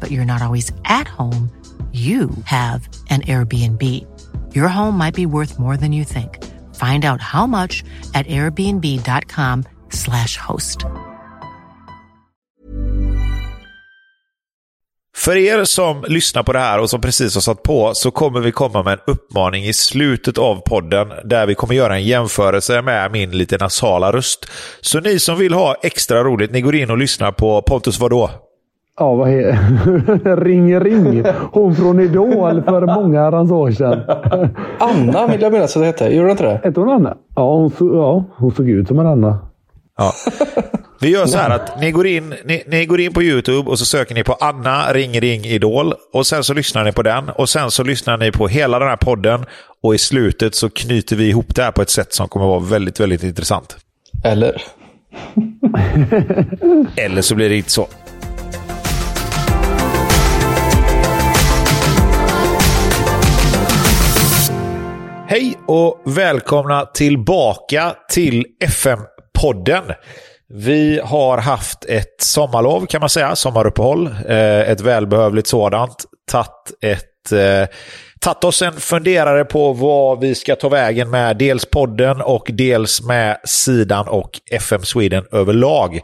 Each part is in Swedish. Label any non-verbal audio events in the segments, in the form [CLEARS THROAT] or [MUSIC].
but you're not always at home, you have an Airbnb. Your home might be worth more than you think. Find out how much at airbnb.com slash host. För er som lyssnar på det här och som precis har satt på så kommer vi komma med en uppmaning i slutet av podden där vi kommer göra en jämförelse med min lite nasala röst. Så ni som vill ha extra roligt, ni går in och lyssnar på Pontus vadå? Ja, vad heter [LAUGHS] Ring Ring. Hon från Idol för många herrans år sedan. [LAUGHS] Anna vill jag minnas att det hette. Gjorde det inte det? Hette hon Anna? Ja hon, så, ja, hon såg ut som en Anna. Ja. Vi gör så här att ni går, in, ni, ni går in på YouTube och så söker ni på Anna Ring Ring Idol. Och sen så lyssnar ni på den. Och sen så lyssnar ni på hela den här podden. Och i slutet så knyter vi ihop det här på ett sätt som kommer vara väldigt, väldigt intressant. Eller? Eller så blir det inte så. Hej och välkomna tillbaka till FM-podden. Vi har haft ett sommarlov kan man säga, sommaruppehåll. Eh, ett välbehövligt sådant. Tatt ett eh, tagit oss en funderare på vad vi ska ta vägen med dels podden och dels med sidan och FM Sweden överlag.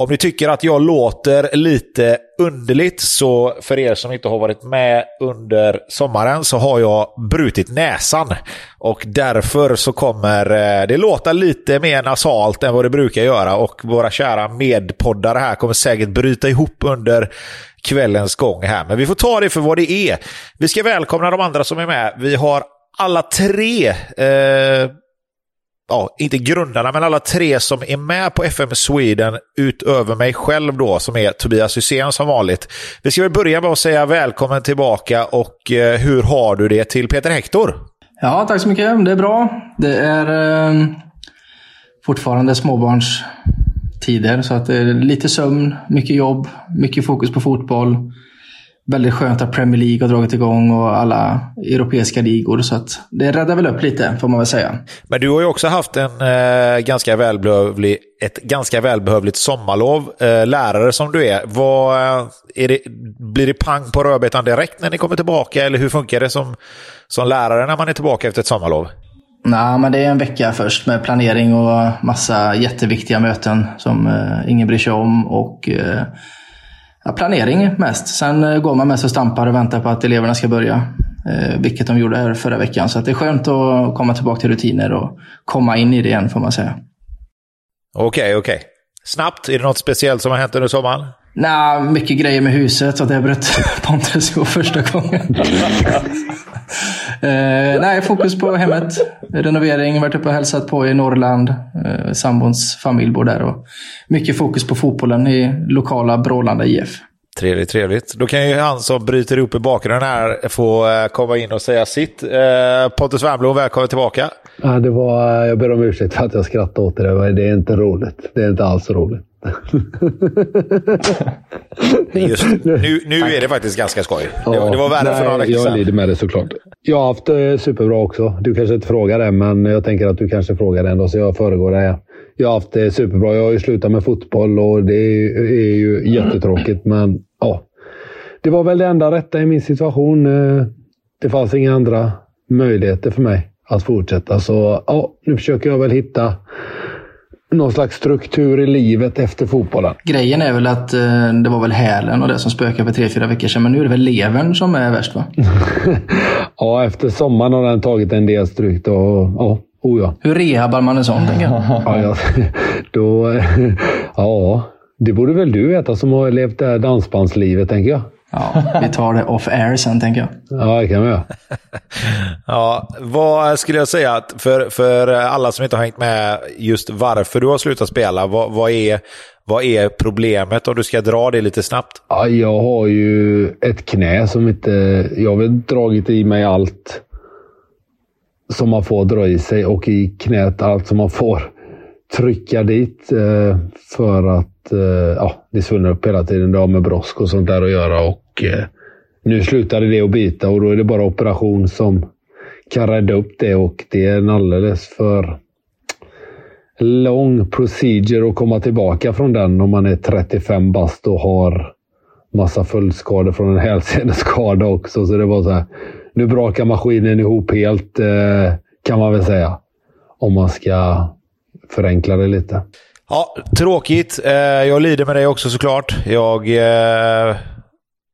Om ni tycker att jag låter lite underligt så för er som inte har varit med under sommaren så har jag brutit näsan. Och därför så kommer eh, det låta lite mer nasalt än vad det brukar göra och våra kära medpoddare här kommer säkert bryta ihop under kvällens gång här. Men vi får ta det för vad det är. Vi ska välkomna de andra som är med. Vi har alla tre eh, ja, inte grundarna, men alla tre som är med på FM Sweden utöver mig själv då, som är Tobias Hysén som vanligt. Vi ska väl börja med att säga välkommen tillbaka och eh, hur har du det till Peter Hector? Ja, tack så mycket. Det är bra. Det är eh, fortfarande småbarnstider, så att det är lite sömn, mycket jobb, mycket fokus på fotboll väldigt skönt att Premier League har dragit igång och alla europeiska ligor. Så att det räddar väl upp lite, får man väl säga. Men du har ju också haft en eh, ganska välbehövlig, ett ganska välbehövligt sommarlov. Eh, lärare som du är, vad, eh, är det, blir det pang på rödbetan direkt när ni kommer tillbaka? Eller hur funkar det som, som lärare när man är tillbaka efter ett sommarlov? Nej, men det är en vecka först med planering och massa jätteviktiga möten som eh, ingen bryr sig om. och... Ja, planering mest. Sen eh, går man mest och stampar och väntar på att eleverna ska börja. Eh, vilket de gjorde här förra veckan. Så det är skönt att komma tillbaka till rutiner och komma in i det igen får man säga. Okej, okay, okej. Okay. Snabbt, är det något speciellt som har hänt under sommaren? Nej, mycket grejer med huset. Så det bröt [LAUGHS] Pontus ihop första gången. [LAUGHS] eh, nej, fokus på hemmet. Renovering, varit uppe och hälsat på i Norrland. Eh, sambons familj bor där. Och mycket fokus på fotbollen i lokala Brålanda IF. Trevligt, trevligt. Då kan ju han som bryter upp i bakgrunden här få eh, komma in och säga sitt. Eh, Pontus Wernbloom, välkommen tillbaka. Ja, det var, jag ber om ursäkt för att jag skrattade åt det. Men det är inte roligt. Det är inte alls roligt. [LAUGHS] Just, nu, nu är det faktiskt ganska skoj. Det, var- det var värre för några veckor Jag sedan. lider med det såklart. Jag har haft det superbra också. Du kanske inte frågar det, men jag tänker att du kanske frågar det ändå, så jag föregår dig. Jag har haft det superbra. Jag har ju slutat med fotboll och det är, är ju jättetråkigt, men ja. Det var väl det enda rätta i min situation. Eh, Det fanns inga andra möjligheter för mig att fortsätta, så ja, nu försöker jag väl hitta någon slags struktur i livet efter fotbollen. Grejen är väl att eh, det var väl hälen och det som spökade för tre, fyra veckor sedan. Men nu är det väl levern som är värst va? [LAUGHS] Ja, efter sommaren har den tagit en del stryk. Och, ja, oh ja. Hur rehabar man en sån tänker jag? [LAUGHS] Ja, ja, [LAUGHS] då, ja, det borde väl du veta som har levt det här dansbandslivet, tänker jag. Ja, vi tar det off air sen tänker jag. Ja, det kan vi göra. [LAUGHS] Ja, vad skulle jag säga att för, för alla som inte har hängt med just varför du har slutat spela, vad, vad, är, vad är problemet om du ska dra det lite snabbt? Ja, jag har ju ett knä som inte... Jag har väl dragit i mig allt som man får dra i sig och i knät allt som man får trycka dit eh, för att eh, ja, det svullnar upp hela tiden. Det har med brosk och sånt där att göra och eh, nu slutade det att bita och då är det bara operation som kan rädda upp det och det är en alldeles för lång procedure att komma tillbaka från den om man är 35 bast och har massa följdskador från en hälseneskada också. Så det var så här. Nu brakar maskinen ihop helt, eh, kan man väl säga. Om man ska förenkla det lite. Ja, tråkigt. Eh, jag lider med dig också såklart. Jag, eh,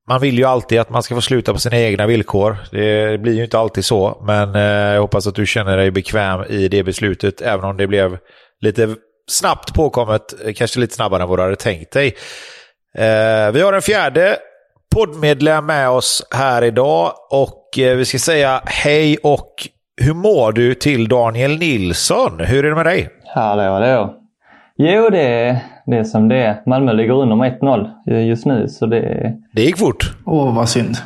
man vill ju alltid att man ska få sluta på sina egna villkor. Det blir ju inte alltid så, men eh, jag hoppas att du känner dig bekväm i det beslutet, även om det blev lite snabbt påkommet, eh, kanske lite snabbare än vad du hade tänkt dig. Eh, vi har en fjärde poddmedlem med oss här idag och vi ska säga hej och hur mår du till Daniel Nilsson? Hur är det med dig? Hallå, hallå. Jo, det är, det är som det är. Malmö ligger under med 1-0 just nu, så det är... Det gick fort. Åh, vad synd.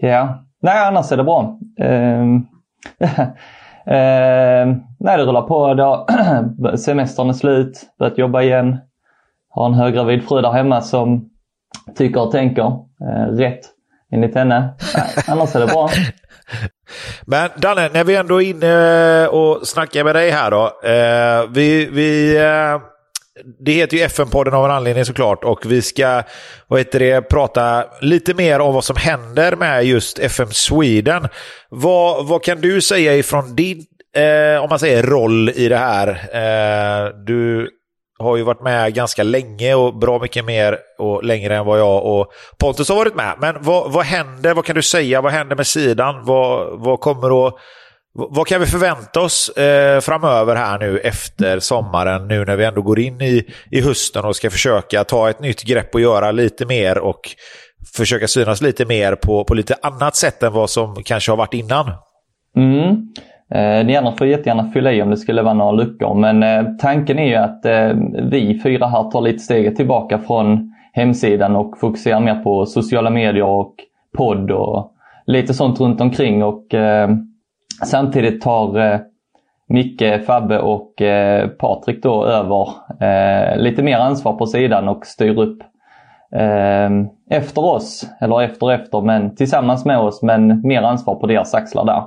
Ja. Nej, annars är det bra. Ehm, [LAUGHS] ehm, nej, det rullar på. Det [CLEARS THROAT] har, semestern är slut. Börjat jobba igen. Har en höggravid fru där hemma som tycker och tänker eh, rätt enligt henne. Nej, annars är det bra. [LAUGHS] Men Danne, när vi ändå är inne och snackar med dig här då. Eh, vi, vi, eh, det heter ju FN-podden av en anledning såklart och vi ska vad heter det, prata lite mer om vad som händer med just FM Sweden. Vad, vad kan du säga ifrån din eh, om man säger roll i det här? Eh, du har ju varit med ganska länge och bra mycket mer och längre än vad jag och Pontus har varit med. Men vad, vad händer? Vad kan du säga? Vad händer med sidan? Vad, vad kommer att vad- kan vi förvänta oss eh, framöver här nu efter sommaren, nu när vi ändå går in i, i hösten och ska försöka ta ett nytt grepp och göra lite mer och försöka synas lite mer på, på lite annat sätt än vad som kanske har varit innan? Mm. Eh, ni andra får jättegärna fylla i om det skulle vara några luckor men eh, tanken är ju att eh, vi fyra här tar lite steget tillbaka från hemsidan och fokuserar mer på sociala medier och podd och lite sånt runt omkring och eh, samtidigt tar eh, Micke, Fabbe och eh, Patrik då över eh, lite mer ansvar på sidan och styr upp eh, efter oss, eller efter och efter, men tillsammans med oss men mer ansvar på deras axlar där.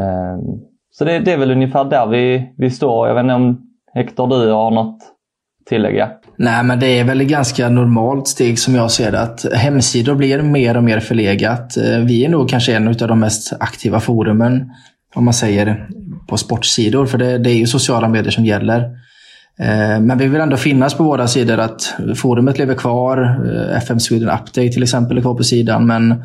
Eh, Så det, det är väl ungefär där vi, vi står. Jag vet inte om Hector du har något tillägga? Nej, men det är väl ett ganska normalt steg som jag ser det. Att hemsidor blir mer och mer förlegat. Eh, vi är nog kanske en av de mest aktiva forumen, om man säger, på sportsidor. För det, det är ju sociala medier som gäller. Eh, men vi vill ändå finnas på våra sidor. att Forumet lever kvar. Eh, FM Sweden Update till exempel är kvar på sidan. Men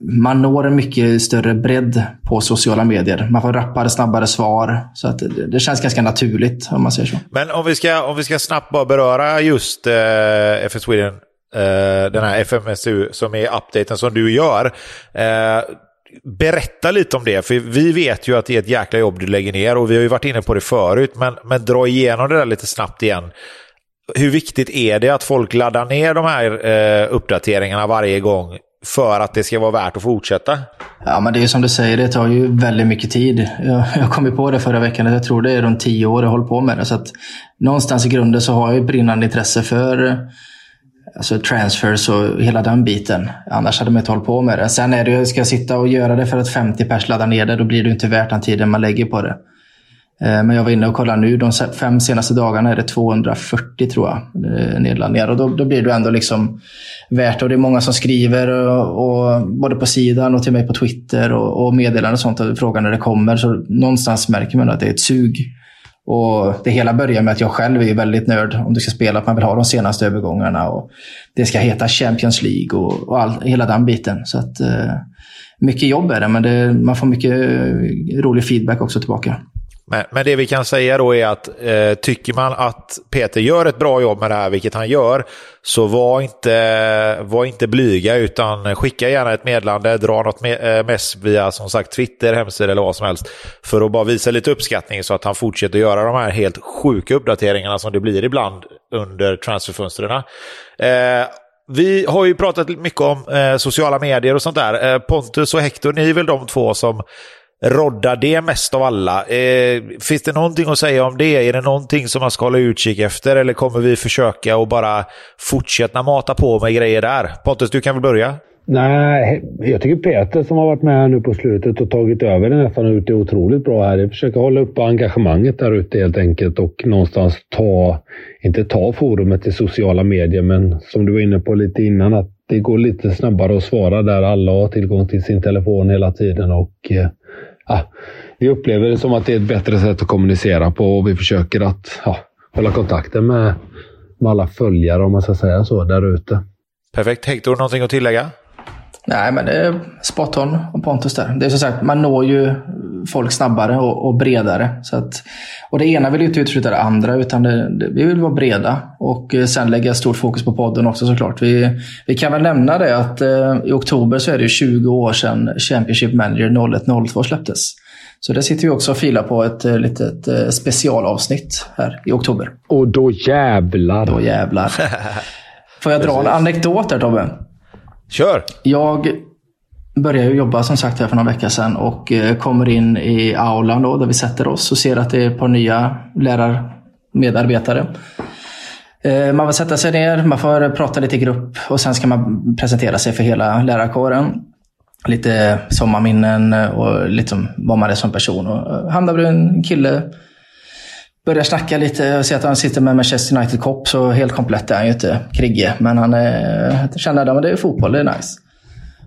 man når en mycket större bredd på sociala medier. Man får rappare, snabbare svar. Så att det, det känns ganska naturligt om man säger så. Men om vi ska, om vi ska snabbt bara beröra just eh, FS Sweden, eh, den här FMSU som är updaten som du gör. Eh, berätta lite om det, för vi vet ju att det är ett jäkla jobb du lägger ner och vi har ju varit inne på det förut, men, men dra igenom det där lite snabbt igen. Hur viktigt är det att folk laddar ner de här eh, uppdateringarna varje gång för att det ska vara värt att fortsätta? Ja, men det är som du säger, det tar ju väldigt mycket tid. Jag, jag kom ju på det förra veckan, jag tror det är runt tio år jag håller på med det. Så att någonstans i grunden så har jag ett brinnande intresse för alltså transfers och hela den biten. Annars hade man inte hållit på med det. Sen är det ju, ska jag sitta och göra det för att 50 pers laddar ner det, då blir det inte värt den tiden man lägger på det. Eh, men jag var inne och kollade nu, de fem senaste dagarna är det 240 tror jag, eh, nedladdningar. Och då, då blir det ändå liksom värt och det är många som skriver, och, och både på sidan och till mig på Twitter och, och meddelanden och sånt, och frågar när det kommer. Så någonstans märker man att det är ett sug. Och Det hela börjar med att jag själv är väldigt nörd om du ska spela, att man vill ha de senaste övergångarna. Och det ska heta Champions League och, och all, hela den biten. Så att, eh, mycket jobb är det, men det, man får mycket rolig feedback också tillbaka. Men, men det vi kan säga då är att eh, tycker man att Peter gör ett bra jobb med det här, vilket han gör, så var inte, var inte blyga utan skicka gärna ett meddelande, dra något eh, mess via som sagt Twitter, hemsida eller vad som helst. För att bara visa lite uppskattning så att han fortsätter göra de här helt sjuka uppdateringarna som det blir ibland under transferfönstren. Eh, vi har ju pratat mycket om eh, sociala medier och sånt där. Eh, Pontus och Hector, ni är väl de två som Rodda det mest av alla. Eh, finns det någonting att säga om det? Är det någonting som man ska hålla utkik efter eller kommer vi försöka att bara fortsätta mata på med grejer där? Pontus, du kan väl börja? Nej, jag tycker Peter som har varit med här nu på slutet och tagit över det nästan och gjort det otroligt bra här. Jag försöker hålla uppe engagemanget där ute helt enkelt och någonstans ta, inte ta forumet till sociala medier, men som du var inne på lite innan, att det går lite snabbare att svara där alla har tillgång till sin telefon hela tiden och eh, ja, vi upplever det som att det är ett bättre sätt att kommunicera på och vi försöker att ja, hålla kontakten med, med alla följare, om man ska säga så, där ute. Perfekt. Hector, någonting att tillägga? Nej, men det är spot on och Pontus där. Det är som sagt, man når ju folk snabbare och, och bredare. Så att, och det ena vill ju inte utesluta det andra, utan det, det, vi vill vara breda. Och eh, sen lägga stort fokus på podden också såklart. Vi, vi kan väl nämna det att eh, i oktober så är det 20 år sedan Championship Manager 0102 släpptes. Så det sitter vi också och filar på ett eh, litet eh, specialavsnitt här i oktober. Och då jävlar! Då jävlar. Får jag dra en anekdot här Tobbe? Kör! Jag började jobba som sagt här för några veckor sedan och eh, kommer in i aulan då, där vi sätter oss och ser att det är ett par nya lärarmedarbetare. Eh, man får sätta sig ner, man får prata lite i grupp och sen ska man presentera sig för hela lärarkåren. Lite sommarminnen och liksom vad man är som person. Och eh, hamnar en kille börjar snacka lite och ser att han sitter med Manchester United Cop, så helt komplett är han ju inte, Krigge. Men han är, känner att det är fotboll, det är nice.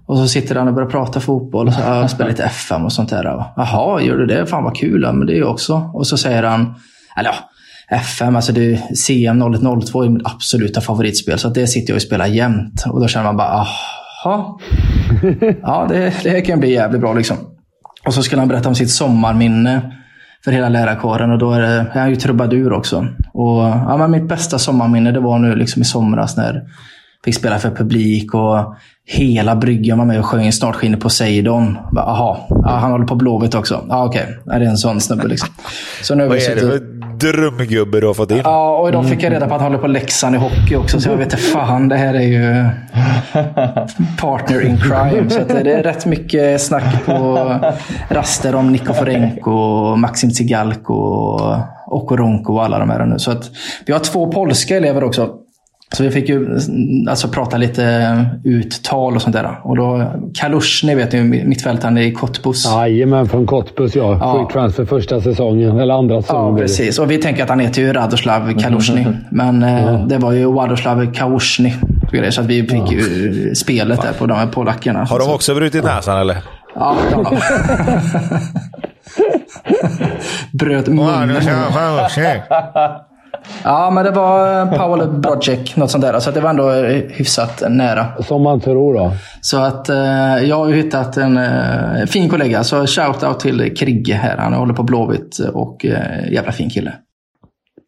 Och så sitter han och börjar prata fotboll och så, ja, spelar lite FM och sånt där. Jaha, gör du det? Fan vad kul, ja, men det är jag också. Och så säger han, eller ja, FM, alltså det är CM 0102 är mitt absoluta favoritspel. Så det sitter jag och spelar jämt. Och då känner man bara, jaha. [LAUGHS] Ja, det, det kan bli jävligt bra liksom. Och så skulle han berätta om sitt sommarminne för hela lärarkåren och då är, det, är han ju trubadur också. Och, ja, men mitt bästa sommarminne det var nu liksom i somras när fick spela för publik och hela bryggan var med och sjöng Snart skiner Poseidon. Jaha, ja, han håller på Blåvitt också. Ja, okej. Okay. Det är en sån snubbe liksom. Så nu Vad är det drömgubbe du har fått in? Ja, och idag fick jag reda på att han håller på Leksand i hockey också. Så jag vet inte fan, det här är ju partner in crime. Så det är rätt mycket snack på raster om Niko Forenko, Maxim Tsigalko, Okoronko och alla de här nu. Så att vi har två polska elever också. Så vi fick ju alltså, prata lite uttal och sånt där. Och då, Kalushny vet ni, mittfältaren i Cottbus. Jajamän, från Cottbus ja. ja. Free transfer första säsongen, eller andra säsongen. Ja, precis. Och vi tänker att han heter ju Radoslav Kalushny. Men eh, ja. det var ju Wadoslav Kalushny. Så att vi fick ja. ju spelet där på de här polackerna. Har de också brutit näsan eller? Ja, ja. [LAUGHS] Bröt munnen. Ja, men det var Paolo Brodek, något sånt där. Så det var ändå hyfsat nära. Som man tror då. Så att eh, jag har ju hittat en eh, fin kollega. Så shout-out till Krigge här. Han håller på Blåvitt och eh, jävla fin kille.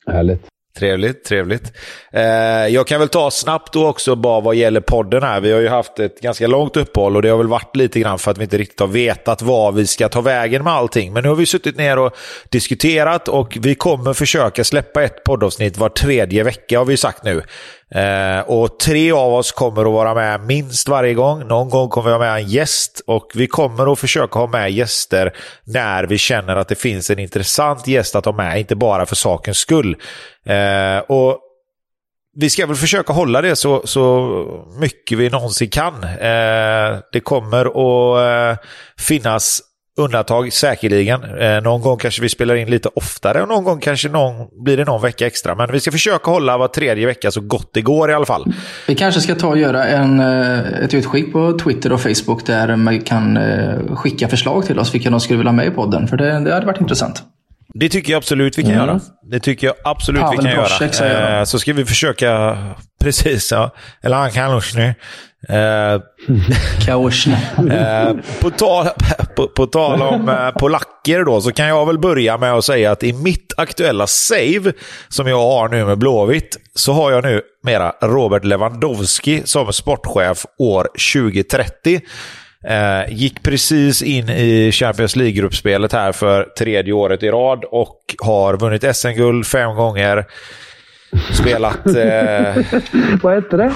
Härligt. Trevligt, trevligt. Eh, jag kan väl ta snabbt då också bara vad gäller podden här. Vi har ju haft ett ganska långt uppehåll och det har väl varit lite grann för att vi inte riktigt har vetat var vi ska ta vägen med allting. Men nu har vi suttit ner och diskuterat och vi kommer försöka släppa ett poddavsnitt var tredje vecka har vi sagt nu. Eh, och tre av oss kommer att vara med minst varje gång. Någon gång kommer vi ha med en gäst och vi kommer att försöka ha med gäster när vi känner att det finns en intressant gäst att ha med, inte bara för sakens skull. Eh, och vi ska väl försöka hålla det så, så mycket vi någonsin kan. Eh, det kommer att eh, finnas undantag säkerligen. Eh, någon gång kanske vi spelar in lite oftare och någon gång kanske någon, blir det någon vecka extra. Men vi ska försöka hålla var tredje vecka så gott det går i alla fall. Vi kanske ska ta och göra en, eh, ett utskick på Twitter och Facebook där man kan eh, skicka förslag till oss vilka de skulle vilja ha med i podden. För det, det hade varit intressant. Det tycker jag absolut vi kan Mm. göra. Det tycker jag absolut Pavel vi kan säger göra. jag. Eh, Så ska vi försöka, [LAUGHS] precis ja. Eller han kan nu. Eh. [LAUGHS] Eh, på, tal, [LAUGHS] på, på tal om eh, polacker då, så kan jag väl börja med att säga att i mitt aktuella save som jag har nu med Blåvitt, så har jag nu mera Robert Lewandowski som sportchef år 2030. Eh, gick precis in i Champions League-gruppspelet här för tredje året i rad och har vunnit SM-guld fem gånger. Spelat... Eh, [LAUGHS] Vad hette det?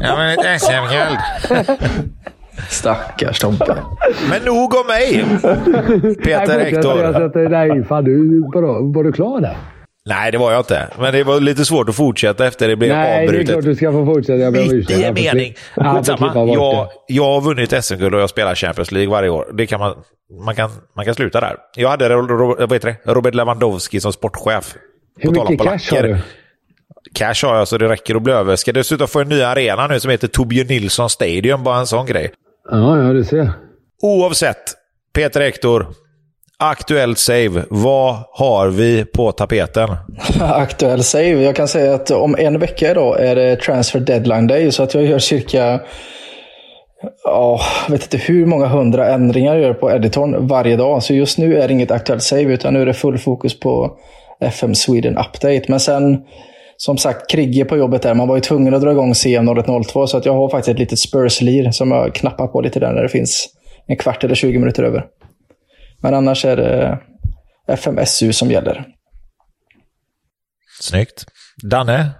Ja, men ett SM-guld. Stackars Tompe. Men nog om mig! Peter Nej, Hector. sätter- Nej, fan du, vadå, var du klar där? Nej, det var jag inte. Men det var lite svårt att fortsätta efter det blev Nej, det är avbrutet. klart du ska få fortsätta. Jag Mitt i en mening. Skitsamma. Jag, jag har vunnit SM-guld och jag spelar Champions League varje år. Det kan man, man, kan, man kan sluta där. Jag hade Ro- Ro- vad heter det? Robert Lewandowski som sportchef. Hur På tal om mycket cash har du? Cash har jag så det räcker att bli över. Ska dessutom få en ny arena nu som heter Torbjörn Nilsson Stadium. Bara en sån grej. Ja, ja, du ser. Oavsett, Peter Hector. Aktuellt save. Vad har vi på tapeten? [LAUGHS] Aktuell save. Jag kan säga att om en vecka idag är det transfer deadline day. Så att jag gör cirka, ja, jag vet inte hur många hundra ändringar jag gör på editorn varje dag. Så just nu är det inget aktuellt save utan nu är det full fokus på FM Sweden Update. Men sen, som sagt, Krigge på jobbet där. Man var ju tvungen att dra igång CM 0102. Så att jag har faktiskt ett litet Spurs-lir som jag knappar på lite där när det finns en kvart eller 20 minuter över. Men annars är det FMSU som gäller. Snyggt. Danne,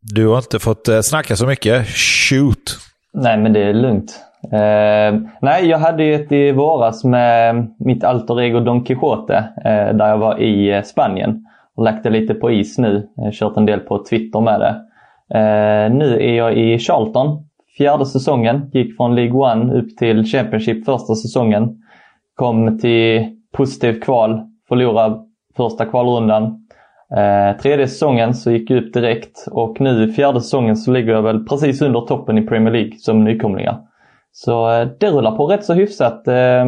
du har inte fått eh, snacka så mycket. Shoot! Nej, men det är lugnt. Eh, nej, jag hade ju ett i våras med mitt alter ego Don Quijote eh, där jag var i eh, Spanien har lagt det lite på is nu. Jag har kört en del på Twitter med det. Eh, nu är jag i Charlton, fjärde säsongen. Gick från League One upp till Championship första säsongen. Kom till positivt kval, förlorade första kvalrundan. Eh, tredje säsongen så gick jag upp direkt och nu fjärde säsongen så ligger jag väl precis under toppen i Premier League som nykomlingar. Så eh, det rullar på rätt så hyfsat. Eh,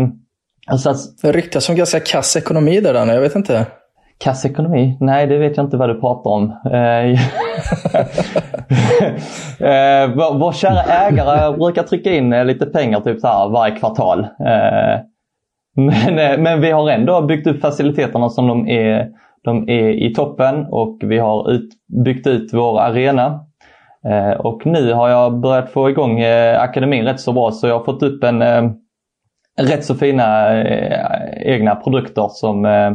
alltså, Det ryktas om ganska kass ekonomi där, Danne. Jag vet inte. Kassekonomi? Nej, det vet jag inte vad du pratar om. Eh, [LAUGHS] eh vår, vår kära ägare brukar trycka in eh, lite pengar typ så här varje kvartal. Eh, men, eh, men vi har ändå byggt upp faciliteterna som de är, de är i toppen och vi har ut, byggt ut vår arena. Eh, och nu har jag börjat få igång eh, akademin rätt så bra så jag har fått upp en, eh, rätt så fina eh, egna produkter som eh,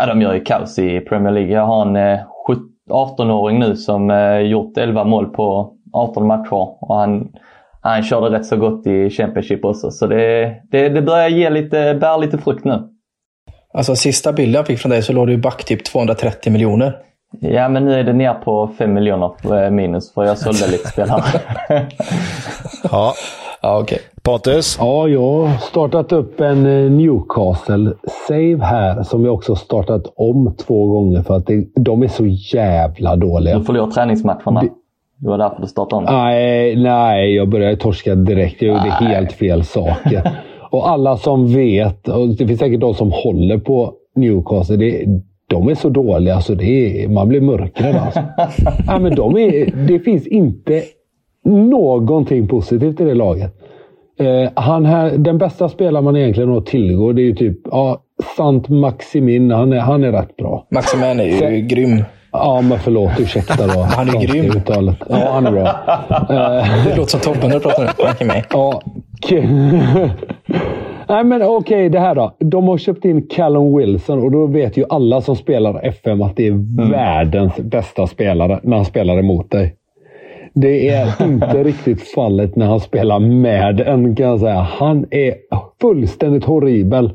Ja, de gör ju kaos i Premier League. Jag har en eh, 17 18-åring nu som eh, gjort 11 mål på 18 matcher. Och han, han körde rätt så gott i Championship också. Så det, det, det börjar ge lite, bära lite frukt nu. Alltså sista bilden jag fick från dig så låg du back typ 230 miljoner. Ja, men nu är det ner på 5 miljoner eh, minus för jag sålde lite spelare. Ja, [LAUGHS] Ja, okej. Pontus? Ja, jag har startat upp en eh, Newcastle-save här som jag också startat om två gånger för att det, de är så jävla dåliga. Du förlorar träningsmatcherna. Det- Det var därför du startade om. Nej, nej, jag började torska direkt. Jag gjorde helt fel saker. [LAUGHS] och alla som vet, och det finns säkert de som håller på Newcastle, det, de är så dåliga så det är, man blir mörkrädd alltså. [LAUGHS] ja, men de är, det finns inte någonting positivt i det laget. Eh, han här, den bästa spelaren man egentligen har tillgå, det är ju typ ja, Sant Maximin. Han är, han är rätt bra. Maximin är ju Så- grym. Ja, men förlåt. Ursäkta då. [LAUGHS] Han är grym. Uttalet. Ja, han är bra. [LAUGHS] Det låter som Tobbe när du pratar nu. Ja. [LAUGHS] Nej, men okej, okay, det här då. De har köpt in Callum Wilson och då vet ju alla som spelar FM att det är mm. världens bästa spelare när han spelar emot dig. Det är inte [LAUGHS] riktigt fallet när han spelar med en, kan jag säga. Han är fullständigt horribel.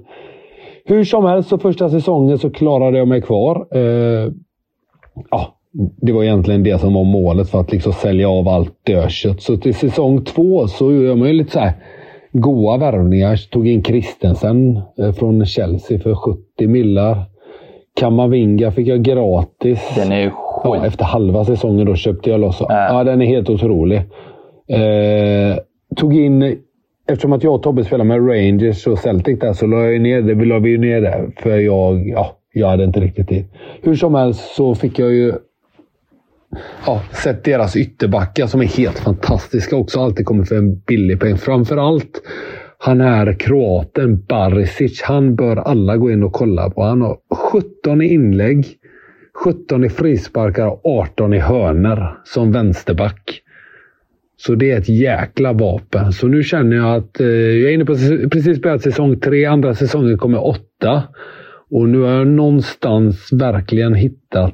Hur som helst, så första säsongen så klarade jag mig kvar. Eh, ja, det var egentligen det som var målet för att liksom sälja av allt dödkött. Så till säsong två så gör man ju lite så här goa värvningar. Tog in Christensen eh, från Chelsea för 70 millar. Kamavinga fick jag gratis. Den är ja, Efter halva säsongen då köpte jag loss. Äh. Ja, den är helt otrolig. Eh, tog in Eftersom att jag och Tobbe spelar med Rangers och Celtic där så la jag ner det. Vi la vi ner det för jag, ja, jag hade inte riktigt tid. Hur som helst så fick jag ju ja, sett deras ytterbackar som är helt fantastiska också. Alltid kommer för en billig peng. Framförallt han är kroaten Barisic. Han bör alla gå in och kolla på. Han har 17 i inlägg, 17 i frisparkar och 18 i hörner som vänsterback. Så det är ett jäkla vapen. Så nu känner jag att eh, jag är inne på precis börjat säsong tre. Andra säsongen kommer åtta. Och nu har jag någonstans verkligen hittat...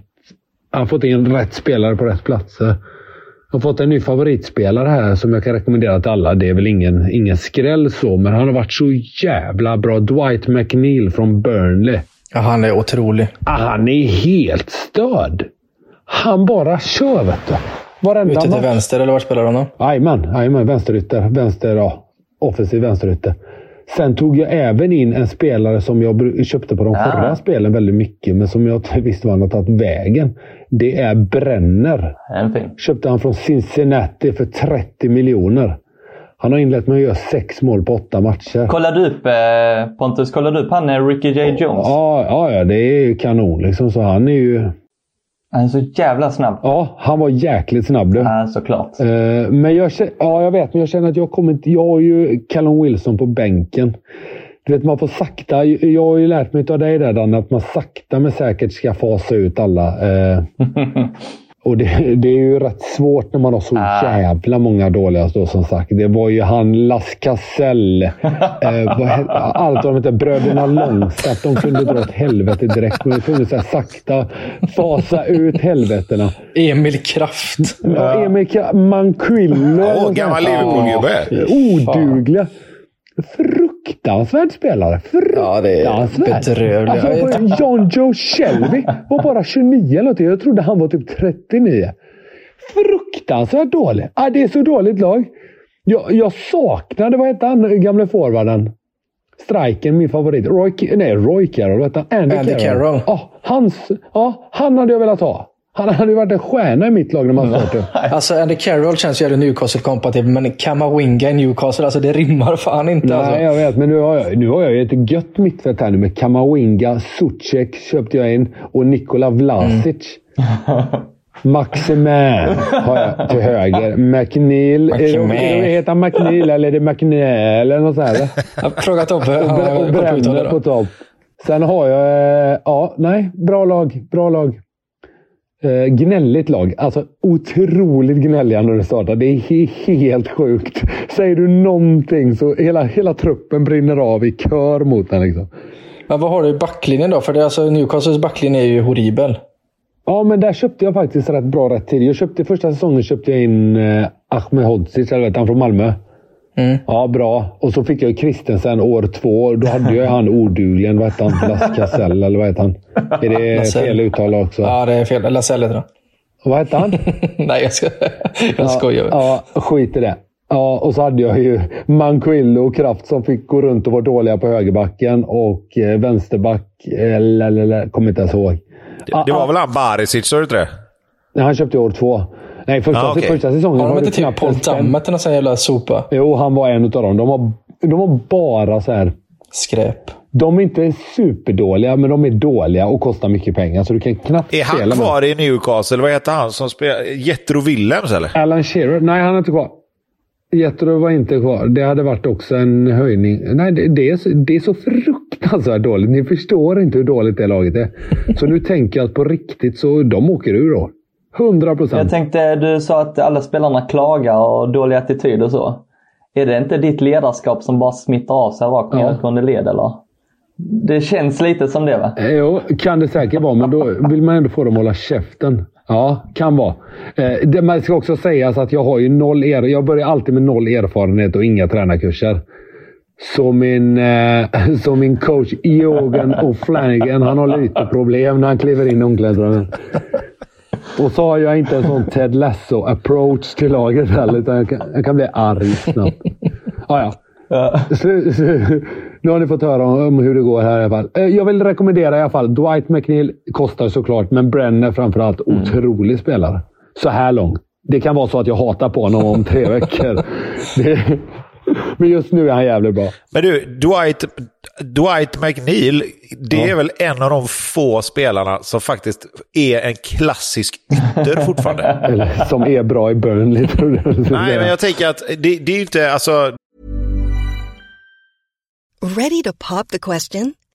Jag har fått in rätt spelare på rätt platser. Jag har fått en ny favoritspelare här som jag kan rekommendera till alla. Det är väl ingen, ingen skräll så, men han har varit så jävla bra. Dwight McNeil från Burnley. Ja, han är otrolig. Han är helt störd. Han bara kör, vet du. Varenda Ute till vänster, eller var spelar du honom? Jajamän, vänsterytter. Vänster, ja. Offensiv vänsterytter. Sen tog jag även in en spelare som jag köpte på de ja. förra spelen väldigt mycket, men som jag inte [LAUGHS] visste var han har tagit vägen. Det är Brenner. Köpte han från Cincinnati för 30 miljoner. Han har inlett med att göra sex mål på åtta matcher. Kollade du upp, eh, Pontus, kollade du upp han eh, Ricky J. Jones? Ja, ja, ja, det är ju kanon liksom. Så han är ju... Han är så jävla snabb. Ja, han var jäkligt snabb. Du. Ja, såklart. Uh, men jag, ja, jag vet, men jag känner att jag kommer inte... Jag har ju Callum Wilson på bänken. Du vet, man får sakta... Jag har ju lärt mig av dig där, Dan, att man sakta men säkert ska fasa ut alla. [LAUGHS] Och det, det, är ju rätt svårt när man har så ah. jävla många dåliga då som sagt. Det var ju han Las Casell. [LAUGHS] eh, allt vad de hette. Bröderna Långstaff. De kunde dra åt helvete direkt. Men vi kunde så sakta fasa ut helvetena. Emil Kraft. Ja, Emil Kraft. Manquillo. Åh, oh, gammal Liverpool-gubbe. Odugliga. Fruktansvärd spelare. Fruktansvärd. Ja, bedrövligt. Alltså, John Joe Shelby var bara 29 eller någonting. Jag trodde han var typ 39. Fruktansvärt dålig. Ah, det är så dåligt lag. Jag, jag saknade, vad hette han, gamle forwarden? Striken, min favorit. Roy, nej, Roy Carroll. Vad hette han? Andy, Andy Carroll. Carroll. Ah, hans, ah, han hade jag velat ha. Han hade ju varit en stjärna i mitt lag när man startade. [LAUGHS] Alltså Andy Carroll känns ju Newcastle-kompatibel, men Kamawinga i Newcastle, alltså det rimmar fan inte. Nej, alltså. jag vet. Men nu har jag, nu har jag ett gött mittfält här nu med Kamawinga, Sucek köpte jag in och Nikola Vlasic. Mm. [LAUGHS] Maximan har jag till höger. McNeil. Heter han McNeil eller är det McNeil eller något sånt? Fråga Tobbe. Och, och Bränner på topp. Sen har jag... Eh, ja, nej. Bra lag. Bra lag. Eh, gnälligt lag. Alltså otroligt gnälliga när det startar. Det är helt sjukt. [LAUGHS] Säger du någonting så hela, hela truppen brinner av i kör mot den. Liksom. Men vad har du i backlinjen då? För det, alltså, Newcastles backlinje är ju horribel. Ja, men där köpte jag faktiskt rätt bra rätt tid. Jag köpte, första säsongen köpte jag in eh, Ahmed Hodzic, eller vet han från Malmö. Mm. Ja, bra. Och så fick jag Kristensen år två. Då hade jag han odugligen. Vad hette han? Las Casell, eller vad heter han? Är det Lassell. fel uttal också? Ja, det är fel. Lasell heter han. Vad hette han? [LAUGHS] Nej, jag, ska, jag skojar. Ja, skit i det. Ja, och så hade jag ju Manquillo och Kraft som fick gå runt och vara dåliga på högerbacken och eh, vänsterback, eller, eller, eller kommer inte ens ihåg. Det, det var väl han Barisic, sa du inte det? Nej, han köpte år två. Nej, första, ah, okay. första säsongen har de inte typ Paul Tammet eller sån jävla sopa? Jo, han var en av dem. De var, de var bara så här... Skräp. De är inte superdåliga, men de är dåliga och kostar mycket pengar. Så du kan knappt Är han kvar med. i Newcastle? Vad heter han som spelar? Jethro Willems, eller? Alan Shearer? Nej, han är inte kvar. Jethro var inte kvar. Det hade varit också en höjning. Nej, det, det, är, så, det är så fruktansvärt dåligt. Ni förstår inte hur dåligt det laget är. Så nu tänker jag att på riktigt så de åker ur då. 100 procent. Jag tänkte, du sa att alla spelarna klagar och dålig attityd och så. är det inte ditt ledarskap som bara smittar av sig rakt ner ja. under led eller? Det känns lite som det va? Eh, jo, kan det säkert vara, men då vill man ändå få dem att hålla käften. Ja, kan vara. Eh, det, man ska också sägas att jag har ju noll er, Jag börjar alltid med noll erfarenhet och inga tränarkurser. Så min, eh, [LAUGHS] så min coach Eogan O'Flanagan, han har lite problem när han kliver in i omklädningsrummet. Och så har jag inte en sån Ted Lasso-approach till laget heller, utan jag kan, jag kan bli arg snabbt. Ah, ja. Ja. nu har ni fått höra om hur det går här i alla fall. Eh, jag vill rekommendera i alla fall. Dwight McNeil kostar såklart, men Brenner framförallt. Mm. Otrolig spelare. Så här långt. Det kan vara så att jag hatar på honom om tre veckor. Det, [LAUGHS] men just nu är han jävligt bra. Men du, Dwight, Dwight McNeil, det ja. är väl en av de få spelarna som faktiskt är en klassisk ytter [LAUGHS] fortfarande? Eller som är bra i Burnley. Nej, men jag tänker att det, det är ju inte... Alltså... Ready to pop the question?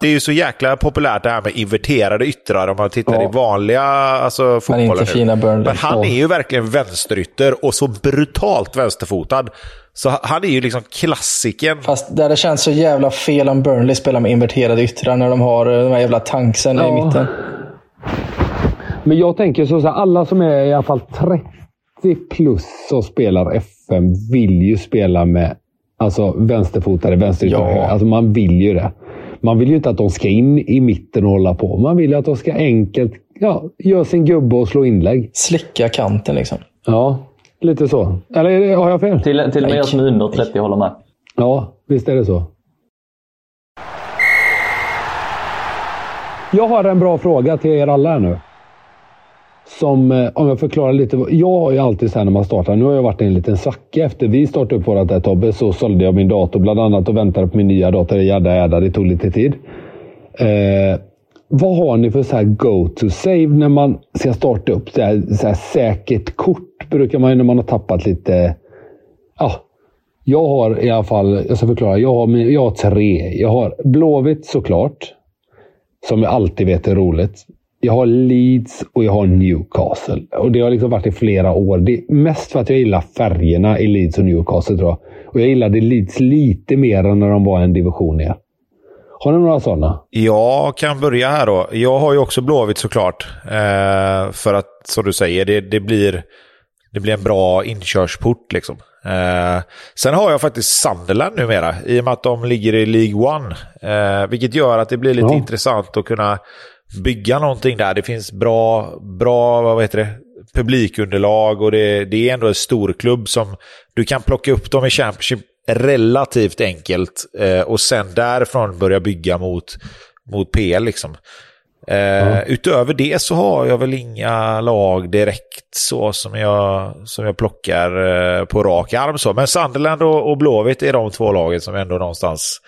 Det är ju så jäkla populärt det här med inverterade yttrar om man tittar ja. i vanliga alltså, fotbollen. Men, inte fina Men han är ju verkligen vänsterytter och så brutalt vänsterfotad. Så han är ju liksom klassiken. Fast det hade känts så jävla fel om Burnley spelar med inverterade yttrar när de har de här jävla tanksen ja. i mitten. Men jag tänker så, att alla som är i alla fall 30 plus och spelar FM vill ju spela med alltså, vänsterfotade, vänsterytter. Ja. Alltså man vill ju det. Man vill ju inte att de ska in i mitten och hålla på. Man vill ju att de ska enkelt ja, göra sin gubbe och slå inlägg. Slicka kanten liksom. Ja, lite så. Eller har jag fel? Till, till och med jag som är under 30 håller med. Ja, visst är det så. Jag har en bra fråga till er alla här nu som, eh, om jag förklarar lite. Jag har ju alltid så här när man startar. Nu har jag varit i en liten svacka. Efter vi startade upp vårat där Tobbe så sålde jag min dator bland annat och väntade på min nya dator. Jadda jadda. Det tog lite tid. Eh, vad har ni för så här go-to-save när man ska starta upp så här, så här säkert kort? Brukar man ju när man har tappat lite ja, Jag har i alla fall, jag ska förklara, jag har, jag har tre. Jag har Blåvitt såklart, som jag alltid vet är roligt. Jag har Leeds och jag har Newcastle. Och Det har liksom varit i flera år. Det är mest för att jag gillar färgerna i Leeds och Newcastle tror jag. Och jag gillade Leeds lite mer än när de var en division ner. Har ni några sådana? Jag kan börja här då. Jag har ju också Blåvitt såklart. Eh, för att, som du säger, det, det, blir, det blir en bra inkörsport. Liksom. Eh, sen har jag faktiskt Sunderland numera, i och med att de ligger i League One. Eh, vilket gör att det blir lite ja. intressant att kunna bygga någonting där. Det finns bra, bra vad heter det, publikunderlag och det, det är ändå en stor klubb som du kan plocka upp dem i Championship relativt enkelt eh, och sen därifrån börja bygga mot, mot PL. Liksom. Eh, mm. Utöver det så har jag väl inga lag direkt så som jag, som jag plockar eh, på rak arm. Så. Men Sunderland och, och Blåvitt är de två lagen som ändå någonstans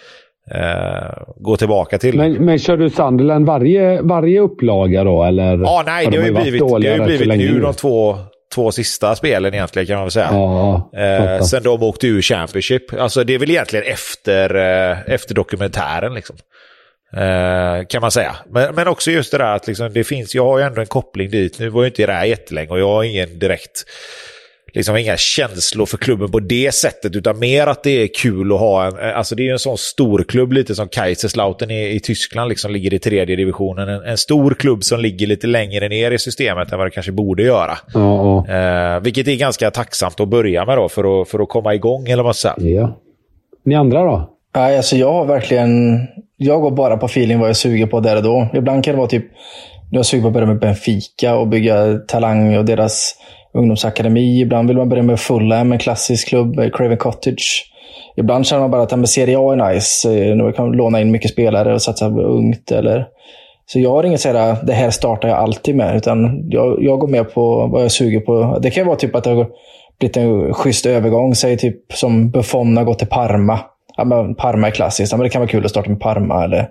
eh, går tillbaka till. Men, men kör du Sunderland varje, varje upplaga då? Eller ja, nej, det har ju blivit, det har blivit nu de två, två sista spelen egentligen kan man väl säga. Ja, eh, sen de åkte ur Championship. Alltså det är väl egentligen efter, eh, efter dokumentären liksom. Eh, kan man säga. Men, men också just det där att liksom, det finns, jag har ju ändå en koppling dit. Nu var ju inte det här jättelänge och jag har ingen direkt liksom inga känslor för klubben på det sättet, utan mer att det är kul att ha en... Alltså det är ju en sån stor klubb lite som Kaiserslautern i, i Tyskland, liksom ligger i tredje divisionen. En, en, stor klubb som ligger lite längre ner i systemet än vad det kanske borde göra. Ja, ja. Eh, vilket är ganska tacksamt att börja med då, för att, för att komma igång, eller vad man Ja. Ni andra då? Nej, alltså jag har verkligen... Jag går bara på feeling vad jag suger på där och då. Ibland kan det vara typ... Jag sugen på att börja med Benfica och bygga talang och deras ungdomsakademi. Ibland vill man börja med Fulham, en klassisk klubb, eh, Craven Cottage. Ibland känner man bara att ja, Serie A är nice. Eh, nu kan man låna in mycket spelare och satsa ungt. Eller... Så jag har inget sådär, det här startar jag alltid med. Utan jag, jag går med på vad jag suger på. Det kan vara typ att det har blivit en schysst övergång. Säg typ som Buffon har gått till Parma. Ja, men Parma är klassiskt. Ja, men det kan vara kul att starta med Parma. Eller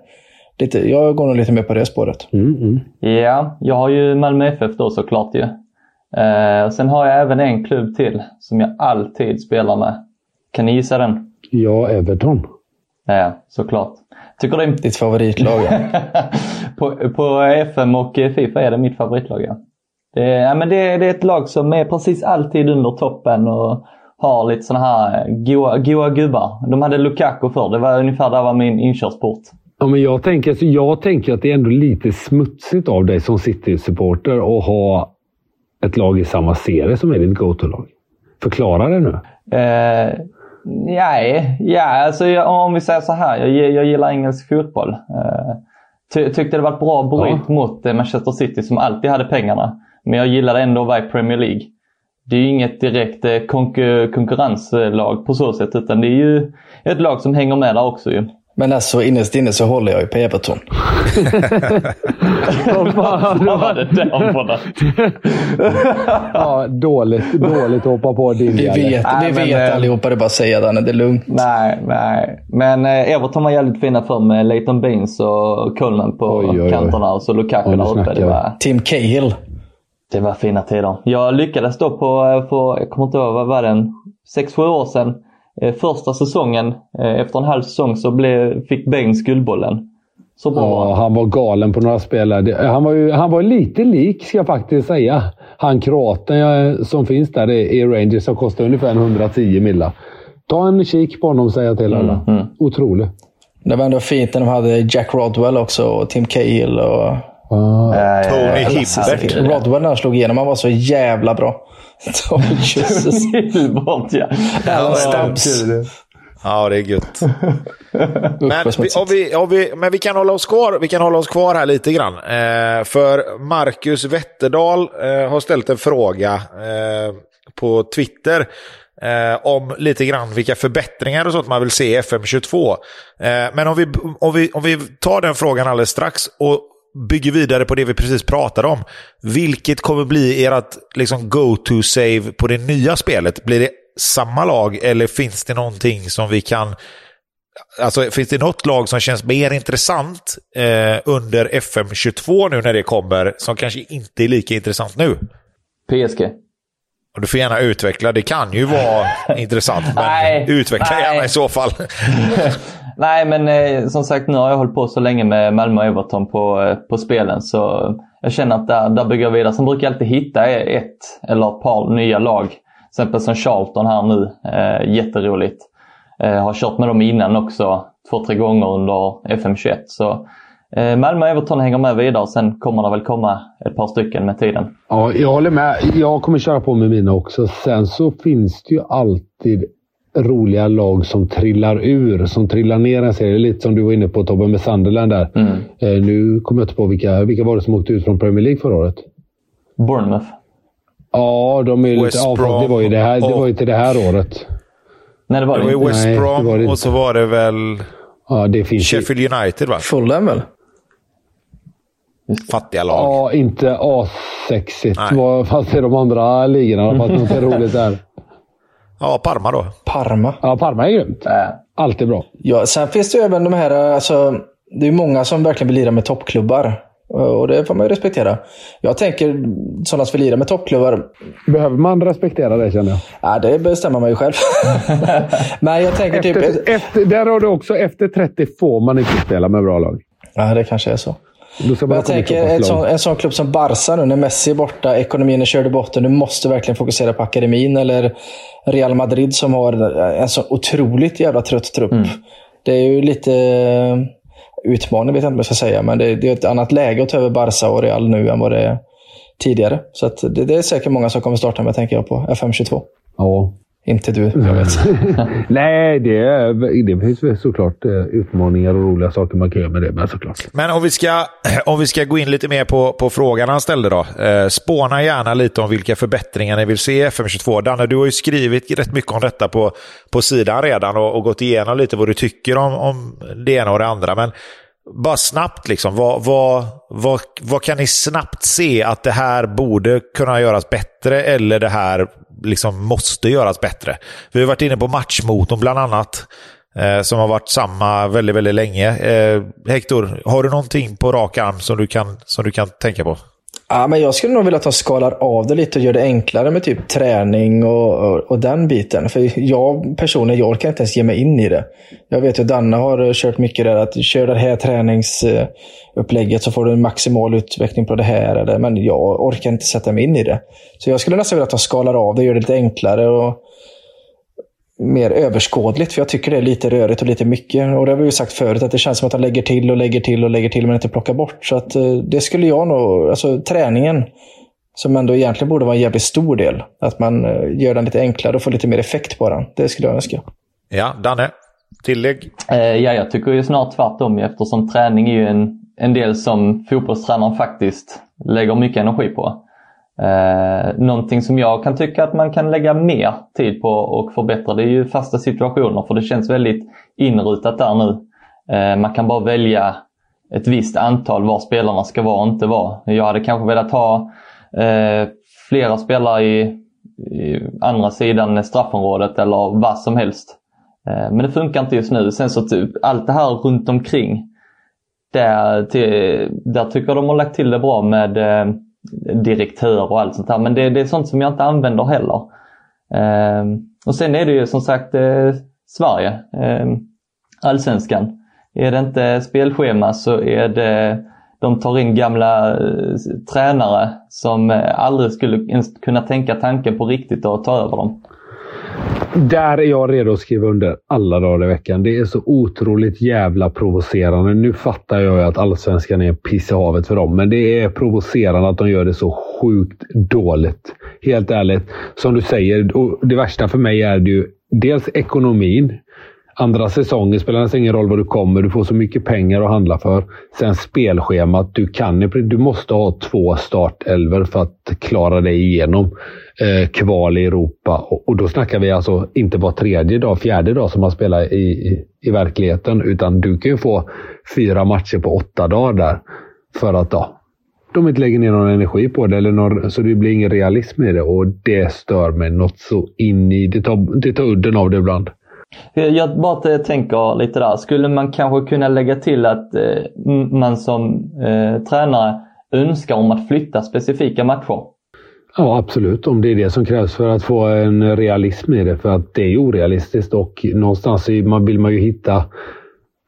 lite, jag går nog lite mer på det spåret. Mm, mm. Ja, jag har ju Malmö FF då såklart ju. Eh, sen har jag även en klubb till som jag alltid spelar med. Kan ni gissa den? Ja, Everton. Ja, såklart. Tycker du... Ditt favoritlag, ja. [LAUGHS] på, på FM och Fifa är det mitt favoritlag, ja. Det, ja, men det, det är ett lag som är precis alltid under toppen och har lite sådana här goa, goa gubbar. De hade Lukaku förr. Det var ungefär där var min inkörsport. Ja, men jag, tänker, jag tänker att det är ändå lite smutsigt av dig som City-supporter att ha ett lag i samma serie som är ditt go-to-lag? Förklara det nu. Eh, nej, ja, alltså, jag, om vi säger så här. Jag, jag gillar engelsk fotboll. Eh, ty, tyckte det var ett bra bryt ja. mot eh, Manchester City som alltid hade pengarna. Men jag gillade ändå att vara i Premier League. Det är ju inget direkt eh, konkur konkurrenslag på så sätt utan det är ju ett lag som hänger med där också ju. Men alltså innerst inne så håller jag ju på Everton. [LAUGHS] Vad var det där för [LAUGHS] ja, dåligt, dåligt att hoppa på din Vi vet, nej, vi vet men, eh, allihopa, det är bara att säga Danne. Det är lugnt. Nej, nej. Men eh, Everton var jävligt fina för med Leighton Baines och Coleman på oj, oj, oj. kanterna och så Lukaku ja, där uppe. Det var, Tim Cahill. Det var fina tider. Jag lyckades då på, eh, på jag kommer inte ihåg, vad var det, 6-7 år sedan första säsongen, eh, efter en halv säsong, så blev, fick Baines Guldbollen. Så bra. Ja, han var galen på några spelare. Han var, ju, han var lite lik, ska jag faktiskt säga. Han kroaten som finns där i Rangers som kostar ungefär 110 milla. Ta en kik på honom, säger jag till alla. Mm, mm. Otrolig. Det var ändå fint när de hade Jack Rodwell också och Tim Cahill och... Ah. Tony Hibbert. Rodwell när han slog igenom, han var så jävla bra. [LAUGHS] ja. Alan Stubbs. Ja, det är gött. [LAUGHS] men, vi, vi, vi, men vi kan hålla oss kvar, vi kan hålla oss kvar här lite grann. Eh, för Marcus Wetterdal eh, har ställt en fråga eh, på Twitter eh, om lite grann vilka förbättringar och sånt man vill se i FM22. Eh, men om vi, om, vi, om vi tar den frågan alldeles strax och bygger vidare på det vi precis pratade om. Vilket kommer bli ert liksom, go-to-save på det nya spelet? Blir det samma lag eller finns det någonting som vi kan... Alltså finns det något lag som känns mer intressant eh, under FM22 nu när det kommer som kanske inte är lika intressant nu? PSG. Du får gärna utveckla. Det kan ju vara [LAUGHS] intressant, men Nej, utveckla nej. gärna i så fall. [LAUGHS] Nej, men eh, som sagt nu har jag hållit på så länge med Malmö och Everton på, eh, på spelen så jag känner att där, där bygger jag vidare. Sen brukar jag alltid hitta ett eller ett par nya lag. Till exempel som Charlton här nu. Eh, jätteroligt. Eh, har kört med dem innan också två, tre gånger under FM21. Så Malmö och Everton hänger med vidare. Sen kommer det väl komma ett par stycken med tiden. Ja, jag håller med. Jag kommer köra på med mina också. Sen så finns det ju alltid roliga lag som trillar ur, som trillar ner en serie. Lite som du var inne på Tobbe med Sunderland där. Mm. Eh, nu kommer jag inte på vilka, vilka var det som åkte ut från Premier League förra året? Bournemouth. Ja, de är ju lite... West Ja, fast det var ju det här, det var ju inte det här året. Nej, det var Det det var ju inte. West Nej, det Brom var det inte. och så var det väl Ja, det finns. Sheffield United va? Fulham väl? Fattiga lag. Ja, inte assexigt. Vad- Fast i de andra ligorna har det varit något roligt där. Ja, Parma då. Parma. Ja, Parma är grymt. Äh, Alltid bra. Ja, sen finns det ju även de här, alltså, det är många som verkligen vill lira med toppklubbar. Och det får man ju respektera. Jag tänker, sådana som vill lira med toppklubbar, Behöver man respektera det känner jag. ja, det bestämmer man ju själv. [LAUGHS] Men jag tänker typ... Efter, efter, där har du också, efter 30 får man inte spela med bra lag. Ja, det kanske är så. Då ska man jag tänker en sån, en sån klubb som Barca nu när Messi är borta, ekonomin är körd i botten. Du måste verkligen fokusera på akademin. Eller Real Madrid som har en så otroligt jävla trött trupp. Det är ju lite eh, utmaning, vet jag inte vad jag ska säga. Men det, det är ett annat läge att ta över Barca och Real nu än vad det är tidigare. Så det, det är säkert många som kommer starta med, tänker jag på, FM22. Ja. Inte du, jag vet. [LAUGHS] Nej, det, är, det finns väl såklart eh, utmaningar och roliga saker man kan göra med det med såklart. Men om vi ska, [CLEARS THROAT] om vi ska gå in lite mer på, på frågan han ställde då. Eh, spåna gärna lite om vilka förbättringar ni vill se i FM22. Danne, du har ju skrivit rätt mycket om detta på, på sidan redan och, och gått igenom lite vad du tycker om, om det ena och det andra. Men bara snabbt, liksom, vad, vad, vad, vad kan ni snabbt se att det här borde kunna göras bättre eller det här liksom måste göras bättre? Vi har varit inne på matchmotorn bland annat, eh, som har varit samma väldigt, väldigt länge. Eh, Hector, har du någonting på rak arm som du kan, som du kan tänka på? Ja, men jag skulle nog vilja att de skalar av det lite och gör det enklare med typ träning och, och, och den biten. För jag personligen, jag orkar inte ens ge mig in i det. Jag vet ju att Danne har kört mycket där, att kör det här träningsupplägget så får du en maximal utveckling på det här. Eller, men jag orkar inte sätta mig in i det. Så jag skulle nästan vilja att de skalar av det och gör det lite enklare och mer överskådligt. För jag tycker det är lite rörigt och lite mycket. Och det har vi ju sagt förut, att det känns som att de lägger till och lägger till och lägger till men inte plockar bort. Så att eh, det skulle jag nog, alltså träningen, som ändå egentligen borde vara en jävligt stor del. Att man eh, gör den lite enklare och får lite mer effekt på den. Det skulle jag önska. Ja, Danne, tillägg? Eh, ja, jag tycker ju snart tvärtom eftersom träning är ju en, en del som fotbollstränaren faktiskt lägger mycket energi på. Eh, någonting som jag kan tycka att man kan lägga mer tid på och förbättra det är ju fasta situationer för det känns väldigt inrutat där nu. Eh, man kan bara välja ett visst antal var spelarna ska vara och inte vara. Jag hade kanske velat ha eh, flera spelare i, i andra sidan straffområdet eller vad som helst. Eh, Men det funkar inte just nu. Sen så typ allt det här runt omkring. Där, till, där tycker jag de har lagt till det bra med eh, direktör och allt sånt här. Men det, det är sånt som jag inte använder heller. Eh, och sen är det ju som sagt eh, Sverige. Eh, allsvenskan. Är det inte spelschema så är det de tar in gamla eh, tränare som eh, aldrig skulle ens kunna tänka tanken på riktigt att ta över dem. Där är jag redo att skriva under alla dagar i veckan. Det är så otroligt jävla provocerande. Nu fattar jag ju att allsvenskan är en piss i havet för dem, men det är provocerande att de gör det så sjukt dåligt. Helt ärligt. Som du säger, och det värsta för mig är det ju dels ekonomin. Andra säsongen spelar nästan ingen roll var du kommer. Du får så mycket pengar att handla för. Sen spelschemat. Du, kan, du måste ha två startelver för att klara dig igenom eh, kval i Europa. Och, och då snackar vi alltså inte var tredje dag, fjärde dag som man spelar i, i, i verkligheten. Utan du kan ju få fyra matcher på åtta dagar där. För att ja, de inte lägger ner någon energi på det. Eller någon, så det blir ingen realism i det. Och det stör mig något så in i... Det tar, det tar udden av det ibland. Jag bara tänker lite där. Skulle man kanske kunna lägga till att eh, man som eh, tränare önskar om att flytta specifika matcher? Ja, absolut. Om det är det som krävs för att få en realism i det. För att det är orealistiskt och någonstans vill man ju hitta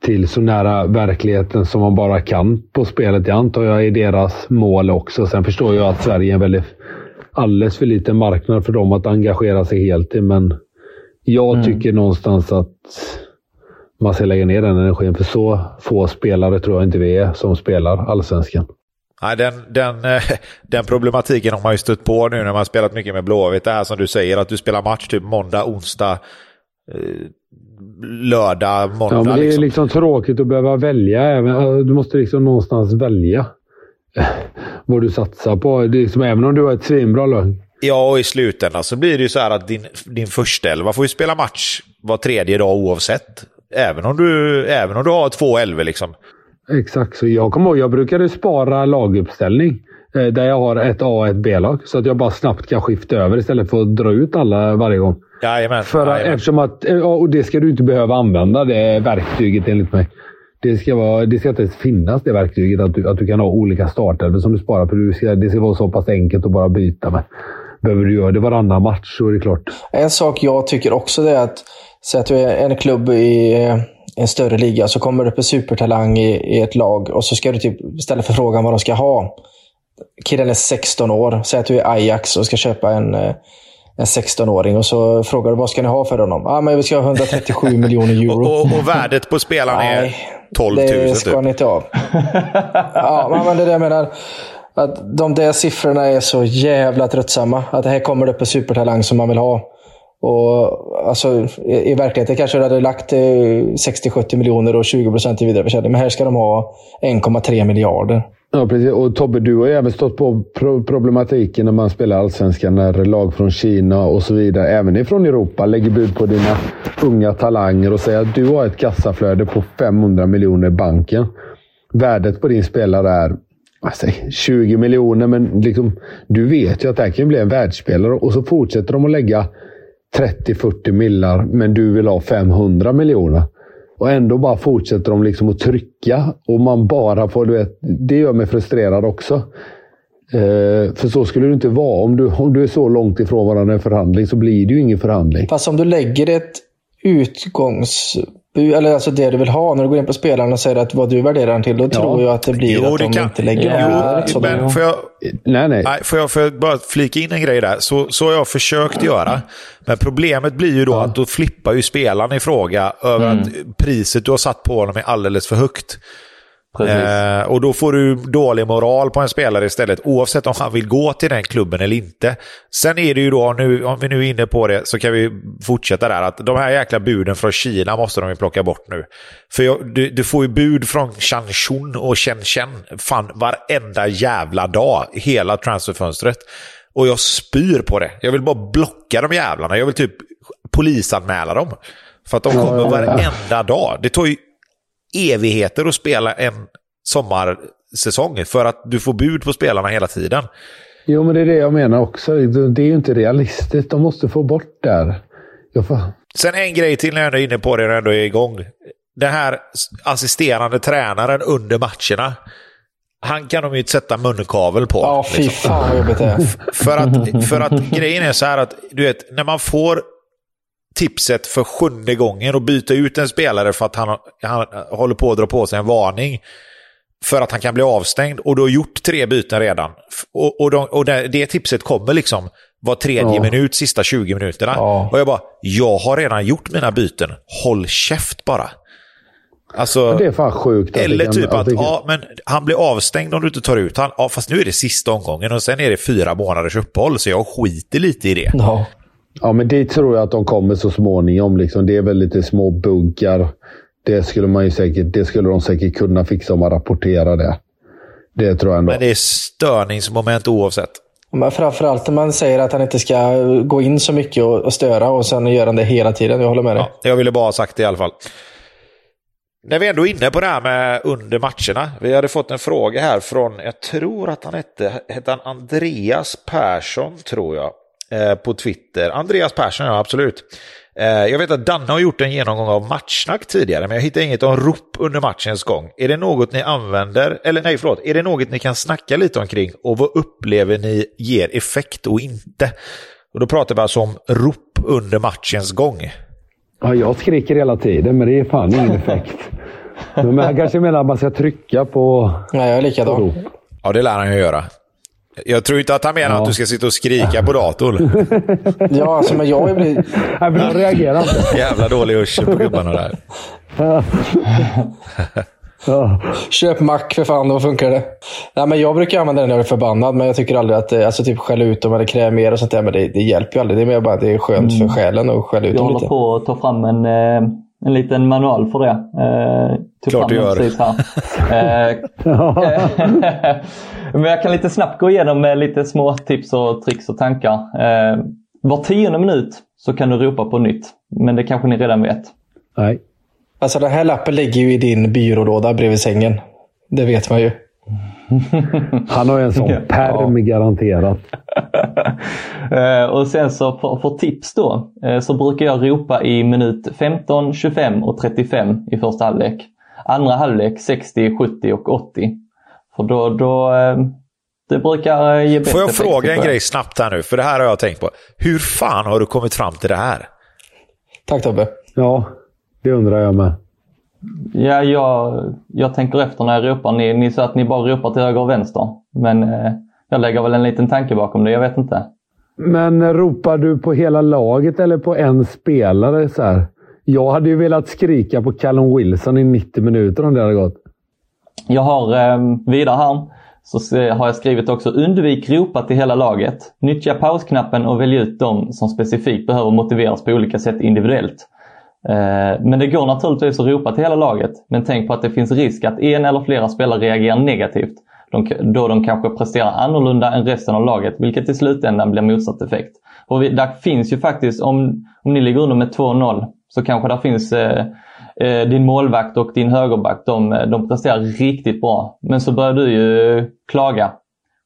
till så nära verkligheten som man bara kan på spelet. Det antar jag är deras mål också. Sen förstår jag att Sverige är en väldigt, alldeles för liten marknad för dem att engagera sig helt i. Men jag mm. tycker någonstans att man ska lägga ner den energin. För så få spelare tror jag inte vi är som spelar allsvenskan. Nej, den, den, eh, den problematiken har man ju stött på nu när man spelat mycket med Blåvitt. Det här som du säger, att du spelar match typ måndag, onsdag, eh, lördag, måndag. Ja, men det är liksom, liksom tråkigt att behöva välja. Du måste liksom någonstans välja [LAUGHS] vad du satsar på. Det är liksom, även om du har ett svinbra lag. Ja, och i slutändan så blir det ju så här att din, din första elva får ju spela match var tredje dag oavsett. Även om du, även om du har två elver liksom. Exakt, så jag kommer ihåg jag brukade spara laguppställning eh, där jag har ett A och ett B-lag. Så att jag bara snabbt kan skifta över istället för att dra ut alla varje gång. Jajamän. För jajamän. Eftersom att, eh, och det ska du inte behöva använda, det verktyget enligt mig. Det ska, vara, det ska inte finnas det verktyget att du, att du kan ha olika startelvor som du sparar. För du ska, det ska vara så pass enkelt att bara byta med. Behöver du göra det varannan match så är det klart. En sak jag tycker också är att, säg att du är en klubb i eh, en större liga, så kommer det upp en supertalang i, i ett lag och så ska du typ ställa för frågan vad de ska ha. Killen är 16 år. Säg att du är Ajax och ska köpa en, eh, en 16-åring och så frågar du vad ska ni ha för honom? Ah, men vi ska ha 137 [LAUGHS] miljoner euro. och, och, och, värdet på spelaren är 12 000 Det ska typ. ni inte ha. ja, men det är det jag menar. Att de där siffrorna är så jävla tröttsamma. Att det här kommer det upp en supertalang som man vill ha. Och alltså, i, i verkligheten kanske du hade lagt eh, 60-70 miljoner och 20 procent i vidareförsäljning. Men här ska de ha 1,3 miljarder. Ja, precis. Och Tobbe, du har ju även stått på problematiken när man spelar allsvenskan, när lag från Kina och så vidare, även ifrån Europa, lägger bud på dina unga talanger och säger att du har ett kassaflöde på 500 miljoner i banken. Värdet på din spelare är alltså, 20 miljoner, men liksom, du vet ju att det här kan bli en världsspelare och så fortsätter de att lägga 30-40 millar, men du vill ha 500 miljoner. Och ändå bara fortsätter de liksom att trycka och man bara får... Du vet, det gör mig frustrerad också. Eh, för så skulle det inte vara. Om du, om du är så långt ifrån varandra i en förhandling så blir det ju ingen förhandling. Fast om du lägger ett utgångs eller alltså det du vill ha när du går in på spelaren och säger att vad du värderar den till, då ja. tror jag att det blir jo, att de kan... inte lägger ja, jo, men får jag, nej, nej. nej får, jag, får jag bara flika in en grej där? Så, så har jag försökt göra. Men problemet blir ju då ja. att då flippar ju spelaren i fråga över mm. att priset du har satt på honom är alldeles för högt. Eh, och då får du dålig moral på en spelare istället, oavsett om han vill gå till den klubben eller inte. Sen är det ju då, nu, om vi nu är inne på det, så kan vi fortsätta där, att de här jäkla buden från Kina måste de ju plocka bort nu. För jag, du, du, får ju bud från Changchun och Shenzhen, fan varenda jävla dag, hela transferfönstret. Och jag spyr på det. Jag vill bara blocka de jävlarna. Jag vill typ polisanmäla dem. För att de kommer varenda dag. Det tar ju evigheter att spela en sommarsäsong för att du får bud på spelarna hela tiden. Jo, men det är det jag menar också. Det är ju inte realistiskt. De måste få bort där. Får... Sen en grej till när jag är inne på det jag ändå är igång. Den här assisterande tränaren under matcherna. Han kan de ju sätta munkavel på. Ja, fy liksom. fan vad jobbigt det är. För att, för att grejen är så här att, du vet, när man får tipset för sjunde gången och byta ut en spelare för att han, han håller på att dra på sig en varning. För att han kan bli avstängd och du har gjort tre byten redan. Och, och, de, och det, det, tipset kommer liksom var tredje ja. minut, sista 20 minuterna. Ja. Och jag bara, jag har redan gjort mina byten. Håll käft bara. Alltså, det är fan sjukt. Eller kan, typ att, ja, men han blir avstängd om du inte tar ut han. Ja, fast nu är det sista omgången och sen är det fyra månaders uppehåll, så jag skiter lite i det. Ja. Ja, men det tror jag att de kommer så småningom. Liksom. Det är väl lite små bunkar. Det skulle, man ju säkert, det skulle de säkert kunna fixa om man rapporterar det. Det tror jag ändå. Men det är störningsmoment oavsett. Men framförallt när man säger att han inte ska gå in så mycket och, störa och sen gör han det hela tiden. Jag håller med dig. Ja, jag ville bara ha sagt det i alla fall. När vi ändå är inne på det här med under matcherna. Vi hade fått en fråga här från, jag tror att han hette, hette han Andreas Persson, tror jag. Eh, på Twitter. Andreas Persson, ja absolut. Eh, jag vet att Danne har gjort en genomgång av matchsnack tidigare, men jag hittar inget om rop under matchens gång. Är det något ni använder, eller nej förlåt, är det något ni kan snacka lite omkring och vad upplever ni ger effekt och inte? Och då pratar vi alltså om rop under matchens gång. Ja, jag skriker hela tiden, men det är fan ingen effekt. [LAUGHS] Men han kanske menar att man ska trycka på... Nej, jag är likadan. Ja, det lär han ju göra. Jag tror inte att han menar Ja. att du ska sitta och skrika på datorn. [LAUGHS] Ja, alltså, men jag blir... Nej, men jag reagerar inte. [LAUGHS] Jävla dålig ursel på gubbarna där. [LAUGHS] Ja. Köp mack för fan, då funkar det. Nej, men jag brukar använda den när jag är förbannad, men jag tycker aldrig att det, alltså typ skälla ut dem eller kräva mer och sånt där, men det, det hjälper ju aldrig. Det är mer bara att det är skönt Mm. för själen att skälla ut Jag dem håller lite. på att ta fram en, eh, en liten manual för det. Eh, Klart du gör. precis här. [LAUGHS] Eh, [LAUGHS] Men jag kan lite snabbt gå igenom eh, lite små tips och tricks och tankar. Eh, var tionde minut så kan du ropa på nytt. Men det kanske ni redan vet. Nej. Alltså den här lappen ligger ju i din byrålåda bredvid sängen. Det vet man ju. [LAUGHS] Han har ju en sån perm garanterat. [LAUGHS] Eh, och sen så för, för tips då eh, så brukar jag ropa i minut 15, 25 och 35 i första halvlek. Andra halvlek 60, 70 och 80. För då, då eh, det brukar ge bättre Får jag fråga en grej snabbt här nu? För det här har jag tänkt på. Hur fan har du kommit fram till det här? Tack Tobbe. Ja, det undrar jag med. Ja, jag, jag tänker efter när jag ropar. Ni, ni sa att ni bara ropar till höger och vänster. Men eh, jag lägger väl en liten tanke bakom det. Jag vet inte. Men ropar du på hela laget eller på en spelare? Så här? Jag hade ju velat skrika på Callum Wilson i 90 minuter om det hade gått. Jag har eh, vidare här så se- har jag skrivit också undvik ropa till hela laget. Nyttja pausknappen och välj ut de som specifikt behöver motiveras på olika sätt individuellt. Eh, men det går naturligtvis att ropa till hela laget. Men tänk på att det finns risk att en eller flera spelare reagerar negativt. De, då de kanske presterar annorlunda än resten av laget, vilket i slutändan blir motsatt effekt. Och vi, där finns ju faktiskt, om, om ni ligger under med 2-0, så kanske där finns eh, eh, din målvakt och din högerback, de, de presterar riktigt bra. Men så börjar du ju klaga.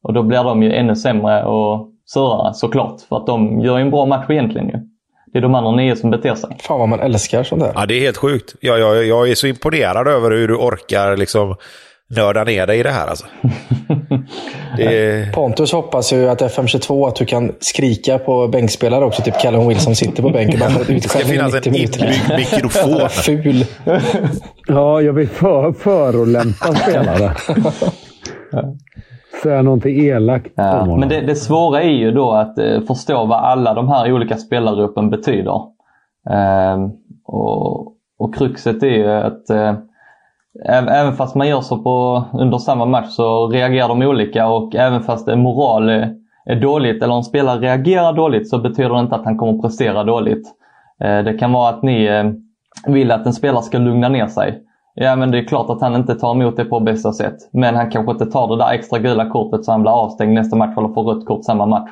Och då blir de ju ännu sämre och surare såklart. För att de gör ju en bra match egentligen ju. Det är de andra nio som beter sig. Fan vad man älskar sånt där. Ja, det är helt sjukt. Jag, jag, jag är så imponerad över hur du orkar liksom nörda ner dig i det här. Alltså. [LAUGHS] Det är... Pontus hoppas ju att FM22 att du kan skrika på bänkspelare också. Typ Callum Wilson sitter på bänken. Bara för Det ska finnas 90 en inbyggd mikrofon. [LAUGHS] Ful. Ja, jag vill för, förolämpa spelare. [LAUGHS] Säga någonting elakt om Ja, honom. men det, det svåra är ju då att eh, förstå vad alla de här olika spelargruppen betyder. Ehm, och, och kruxet är ju att eh, äv- även fast man gör så på, under samma match så reagerar de olika och även fast en moral är, är dåligt eller en spelare reagerar dåligt så betyder det inte att han kommer att prestera dåligt. Eh, det kan vara att ni eh, vill att en spelare ska lugna ner sig. Ja men det är klart att han inte tar emot det på bästa sätt. Men han kanske inte tar det där extra gula kortet så han blir avstängd nästa match eller får rött kort samma match.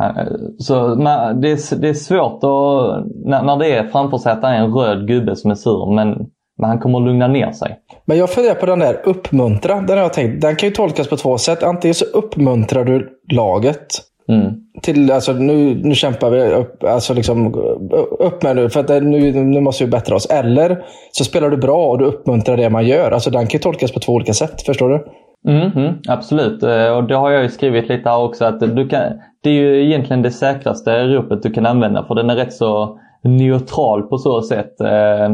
Eh, så man, det, är, det är svårt att, när, när det är framför sig att det är en röd gubbe som är sur men, men han kommer att lugna ner sig. Men jag funderar på den där uppmuntra. Den har jag tänkt. Den kan ju tolkas på två sätt. Antingen så uppmuntrar du laget. Mm. Till, alltså, nu, nu kämpar vi upp, alltså liksom, upp med nu, för att nu, nu måste vi bättra oss. Eller så spelar du bra och du uppmuntrar det man gör. Alltså, den kan ju tolkas på två olika sätt. Förstår du? Mhm, absolut, Eh, och det har jag ju skrivit lite här också att du kan, det är ju egentligen det säkraste ropet du kan använda för den är rätt så neutral på så sätt. Eh,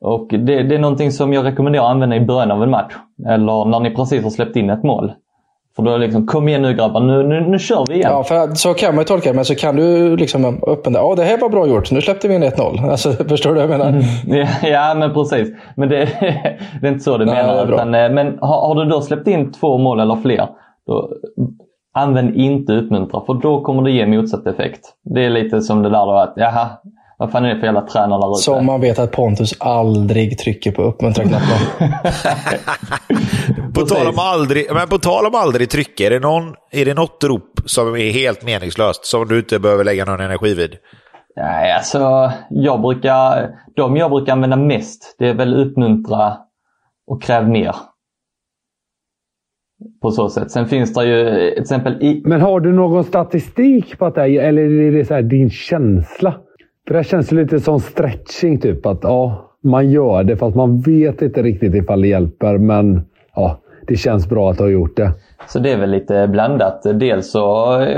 Och det, det är någonting som jag rekommenderar att använda i början av en match. Eller när ni precis har släppt in ett mål. För då det liksom, kom igen nu grabbar, nu, nu, nu kör vi igen. Ja, för så kan man ju tolka det. Men så kan du liksom öppna Ja, det här var bra gjort. Nu släppte vi in 1-0. [LAUGHS] Alltså, förstår du vad jag menar? Ja, [LAUGHS] ja, men precis. Men det, [LAUGHS] det är inte så du Nej, det menar. Utan, eh, men har, har du då släppt in två mål eller fler, då använd inte uppmuntra för då kommer det ge motsatt effekt. Det är lite som det där då att, jaha, vad fan är det för jävla tränare där ute? Som man vet att Pontus aldrig trycker på uppmuntra-knappen. [LAUGHS] På tal, om aldrig, men på tal om aldrig trycka, är det, någon, är det något rop som är helt meningslöst, som du inte behöver lägga någon energi vid? Nej, alltså jag brukar, de jag brukar använda mest, det är väl uppmuntra och kräv mer. På så sätt. Sen finns det ju till exempel i... Men har du någon statistik på att det är, eller är det så här din känsla? För det känns lite som stretching, typ. Att ja, man gör det fast man vet inte riktigt ifall det hjälper. Men ja, det känns bra att ha gjort det. Så det är väl lite blandat. Dels så,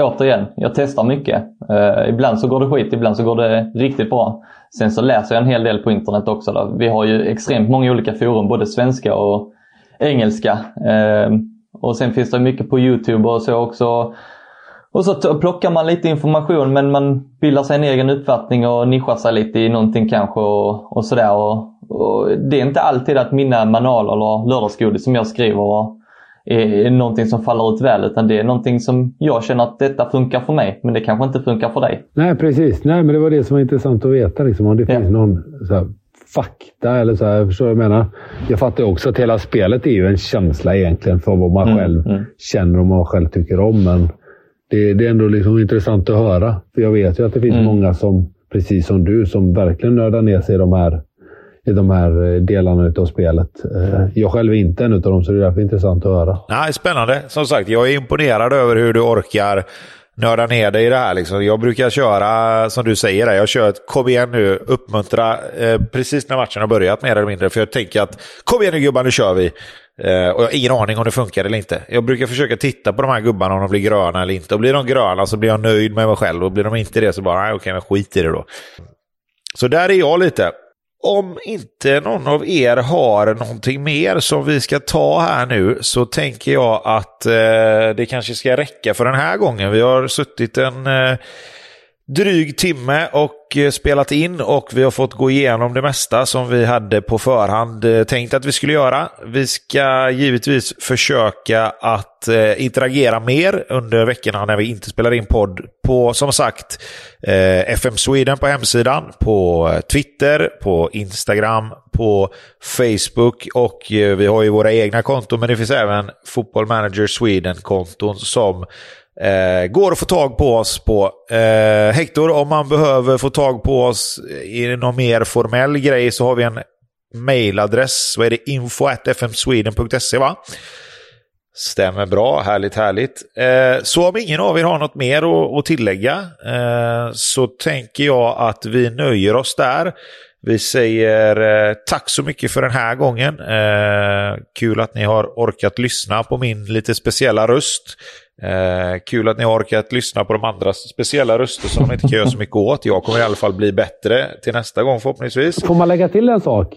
återigen, jag testar mycket. Uh, ibland så går det skit, ibland så går det riktigt bra. Sen så läser jag en hel del på internet också. Då. Vi har ju extremt många olika forum, både svenska och engelska. Uh, och sen finns det mycket på Youtube och så också. Och så plockar man lite information men man bildar sig en egen uppfattning och nischar sig lite i någonting kanske och, och sådär. Och, och det är inte alltid att mina manualer eller lördagsgodis som jag skriver är någonting som faller ut väl utan det är någonting som jag känner att detta funkar för mig men det kanske inte funkar för dig. Nej precis, Nej, men det var det som var intressant att veta. Liksom, om det ja. finns någon fakta eller så här, förstår du vad jag menar? Jag fattar också att hela spelet är ju en känsla egentligen för vad man mm, själv mm. känner och vad man själv tycker om. Men det, det är ändå liksom intressant att höra. För jag vet ju att det finns mm. många som, precis som du, som verkligen nördar ner sig i de här i de här eh, delarna av spelet. Eh, jag själv är inte en av dem, så det är därför intressant att höra. Nej, spännande. Som sagt, jag är imponerad över hur du orkar nörda ner dig i det här. Liksom. Jag brukar köra, som du säger, jag kör ett kom igen nu, uppmuntra eh, precis när matchen har börjat mer eller mindre. För jag tänker att kom igen nu gubbar, nu kör vi. Eh, och jag har ingen aning om det funkar eller inte. Jag brukar försöka titta på de här gubbarna om de blir gröna eller inte. Och blir de gröna så blir jag nöjd med mig själv. Och blir de inte det så bara, nej okej, men skit i det då. Så där är jag lite. Om inte någon av er har någonting mer som vi ska ta här nu så tänker jag att eh, det kanske ska räcka för den här gången. Vi har suttit en eh, dryg timme och eh, spelat in och vi har fått gå igenom det mesta som vi hade på förhand eh, tänkt att vi skulle göra. Vi ska givetvis försöka att eh, interagera mer under veckorna när vi inte spelar in podd på, som sagt, FM Sweden på hemsidan, på Twitter, på Instagram, på Facebook och vi har ju våra egna konton men det finns även Football Manager Sweden-konton som Eh, går att få tag på oss på. Eh, Hector, om man behöver få tag på oss i någon mer formell grej så har vi en mailadress. Vad är det? Info fmsweden.se va? Stämmer bra, härligt härligt. Eh, så om ingen av er har något mer att, att tillägga eh, så tänker jag att vi nöjer oss där. Vi säger eh, tack så mycket för den här gången. Eh, kul att ni har orkat lyssna på min lite speciella röst. Eh, kul att ni har orkat lyssna på de andra speciella röster som man inte kan göra så mycket åt. Jag kommer i alla fall bli bättre till nästa gång förhoppningsvis. Får man lägga till en sak?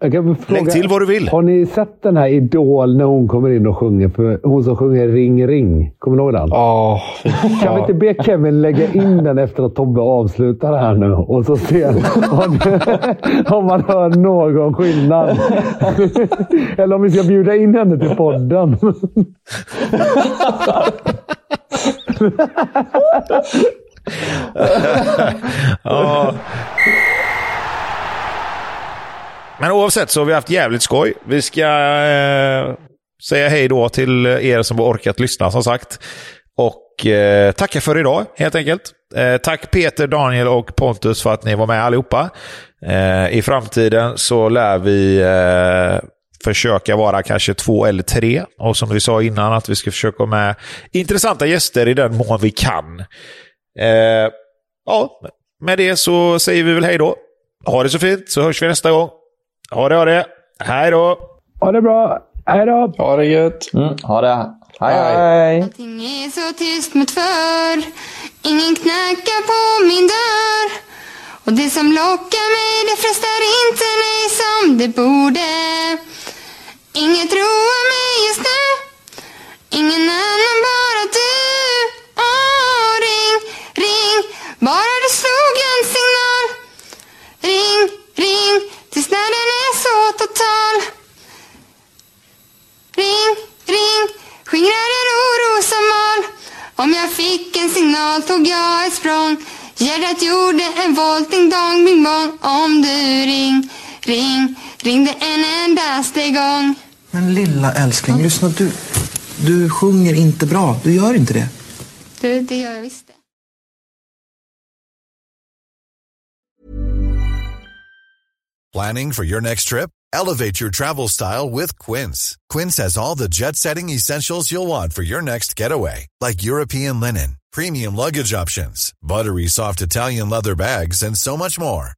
Fråga, Lägg till vad du vill. Har ni sett den här Idol när hon kommer in och sjunger? För hon som sjunger Ring Ring. Kommer ni ihåg den? Oh, kan vi inte be Kevin lägga in den efter att Tobbe avslutar här nu? Och så se [LAUGHS] om man hör någon skillnad. [LAUGHS] Eller om vi ska bjuda in henne till podden. [LAUGHS] ja. Men oavsett så har vi haft jävligt skoj. Vi ska eh, säga hej då till er som har orkat lyssna som sagt. Och eh, tacka för idag helt enkelt. Eh, tack Peter, Daniel och Pontus för att ni var med allihopa. Eh, I framtiden så lär vi eh, försöka vara kanske två eller tre. Och som vi sa innan att vi ska försöka med intressanta gäster i den mån vi kan. Eh, ja, med det så säger vi väl hej då. Ha det så fint så hörs vi nästa gång. Ha det, ha det. Hej då! Ha det bra. Hej då! Ha det gött. Mm, ha det. Hej, hej. Allting är så tyst mot för. Ingen knackar på min dörr. Och det som lockar mig, det frestar inte mig som det borde. Inget roar mig just nu. Ingen annan, ringde en endaste gång. Men lilla älskling, lyssna du. Du sjunger inte bra. Du gör inte det. Du, det gör jag visst. Planning for your next trip? Elevate your travel style with Quince. Quince has all the jet setting essentials you'll want for your next getaway, like European linen premium luggage options, buttery soft Italian leather bags, and so much more.